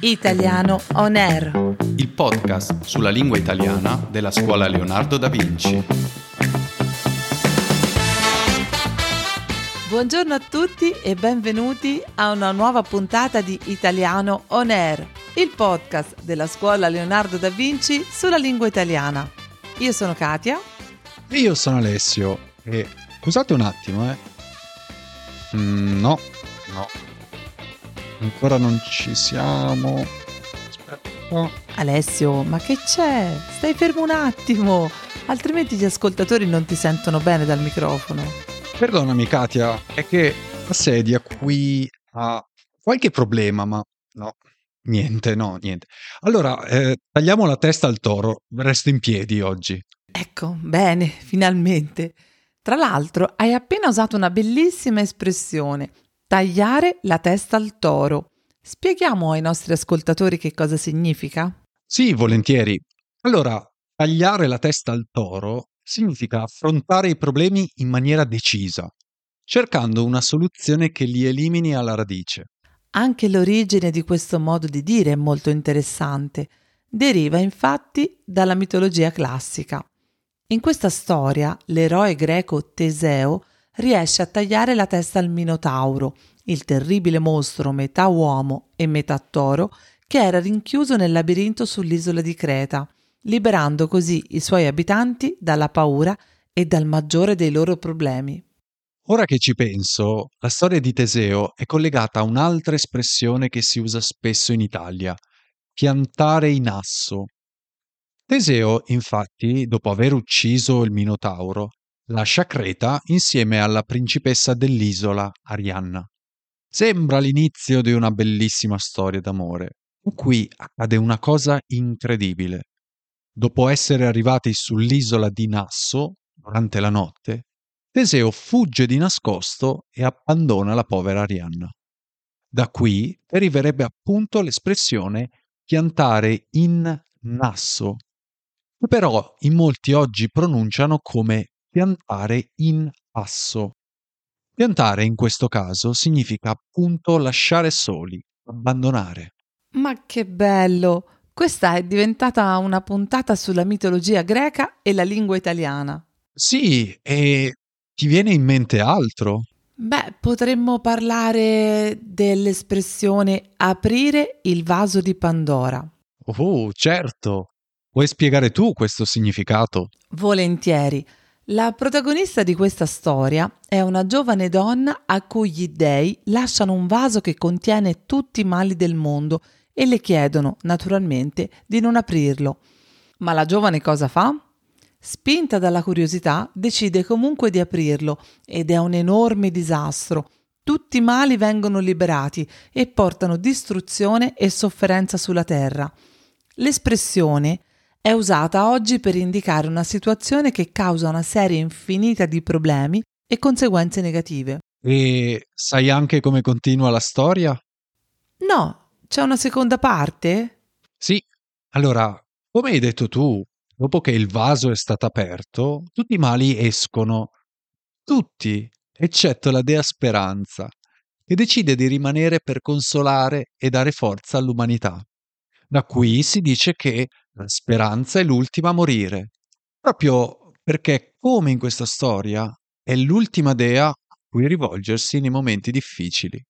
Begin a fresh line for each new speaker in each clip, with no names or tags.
Italiano On Air.
il podcast sulla lingua italiana della scuola Leonardo da Vinci.
Buongiorno a tutti e benvenuti a una nuova puntata di Italiano On Air, il podcast della scuola Leonardo da Vinci sulla lingua italiana. Io sono Katia.
E io sono Alessio e scusate un attimo, eh. Mm, no, no. Ancora non ci siamo. Aspetta.
Alessio, ma che c'è? Stai fermo un attimo, altrimenti gli ascoltatori non ti sentono bene dal microfono.
Perdonami Katia, è che la sedia qui ha qualche problema, ma no. Niente, no, niente. Allora, eh, tagliamo la testa al toro, resto in piedi oggi.
Ecco, bene, finalmente. Tra l'altro, hai appena usato una bellissima espressione, tagliare la testa al toro. Spieghiamo ai nostri ascoltatori che cosa significa?
Sì, volentieri. Allora, tagliare la testa al toro significa affrontare i problemi in maniera decisa, cercando una soluzione che li elimini alla radice.
Anche l'origine di questo modo di dire è molto interessante. Deriva infatti dalla mitologia classica. In questa storia l'eroe greco Teseo riesce a tagliare la testa al Minotauro, il terribile mostro metà uomo e metà toro che era rinchiuso nel labirinto sull'isola di Creta, liberando così i suoi abitanti dalla paura e dal maggiore dei loro problemi.
Ora che ci penso, la storia di Teseo è collegata a un'altra espressione che si usa spesso in Italia, piantare in asso. Teseo, infatti, dopo aver ucciso il Minotauro, lascia Creta insieme alla principessa dell'isola, Arianna. Sembra l'inizio di una bellissima storia d'amore. Qui accade una cosa incredibile. Dopo essere arrivati sull'isola di Nasso, durante la notte, Teseo fugge di nascosto e abbandona la povera Arianna. Da qui deriverebbe appunto l'espressione piantare in nasso, che però in molti oggi pronunciano come piantare in asso. Piantare in questo caso significa appunto lasciare soli, abbandonare.
Ma che bello! Questa è diventata una puntata sulla mitologia greca e la lingua italiana.
Sì, e ti viene in mente altro?
Beh, potremmo parlare dell'espressione aprire il vaso di Pandora.
Oh, certo. Vuoi spiegare tu questo significato?
Volentieri. La protagonista di questa storia è una giovane donna a cui gli dei lasciano un vaso che contiene tutti i mali del mondo e le chiedono, naturalmente, di non aprirlo. Ma la giovane cosa fa? Spinta dalla curiosità, decide comunque di aprirlo ed è un enorme disastro. Tutti i mali vengono liberati e portano distruzione e sofferenza sulla terra. L'espressione è usata oggi per indicare una situazione che causa una serie infinita di problemi e conseguenze negative.
E sai anche come continua la storia?
No, c'è una seconda parte?
Sì. Allora, come hai detto tu, dopo che il vaso è stato aperto, tutti i mali escono. Tutti, eccetto la dea Speranza, che decide di rimanere per consolare e dare forza all'umanità. Da qui si dice che speranza è l'ultima a morire, proprio perché, come in questa storia, è l'ultima dea a cui rivolgersi nei momenti difficili.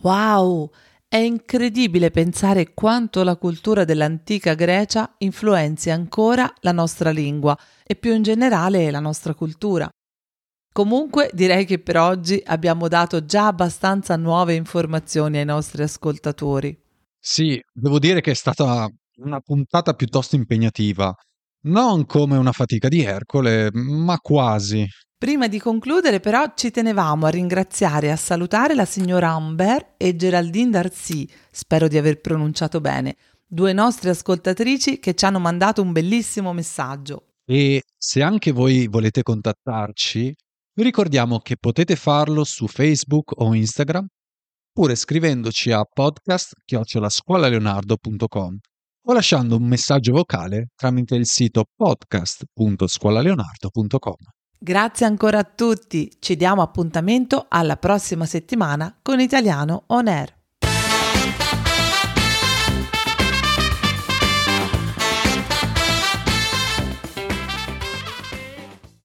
Wow! È incredibile pensare quanto la cultura dell'antica Grecia influenzi ancora la nostra lingua e più in generale la nostra cultura. Comunque direi che per oggi abbiamo dato già abbastanza nuove informazioni ai nostri ascoltatori.
Sì, devo dire che è stata una puntata piuttosto impegnativa. Non come una fatica di Ercole, ma quasi.
Prima di concludere però ci tenevamo a ringraziare e a salutare la signora Amber e Geraldine Darcy, spero di aver pronunciato bene, due nostre ascoltatrici che ci hanno mandato un bellissimo messaggio.
E se anche voi volete contattarci, vi ricordiamo che potete farlo su Facebook o Instagram, oppure scrivendoci a podcast-scuolaleonardo.com o lasciando un messaggio vocale tramite il sito podcast.scuolaleonardo.com.
Grazie ancora a tutti, ci diamo appuntamento alla prossima settimana con Italiano On Air.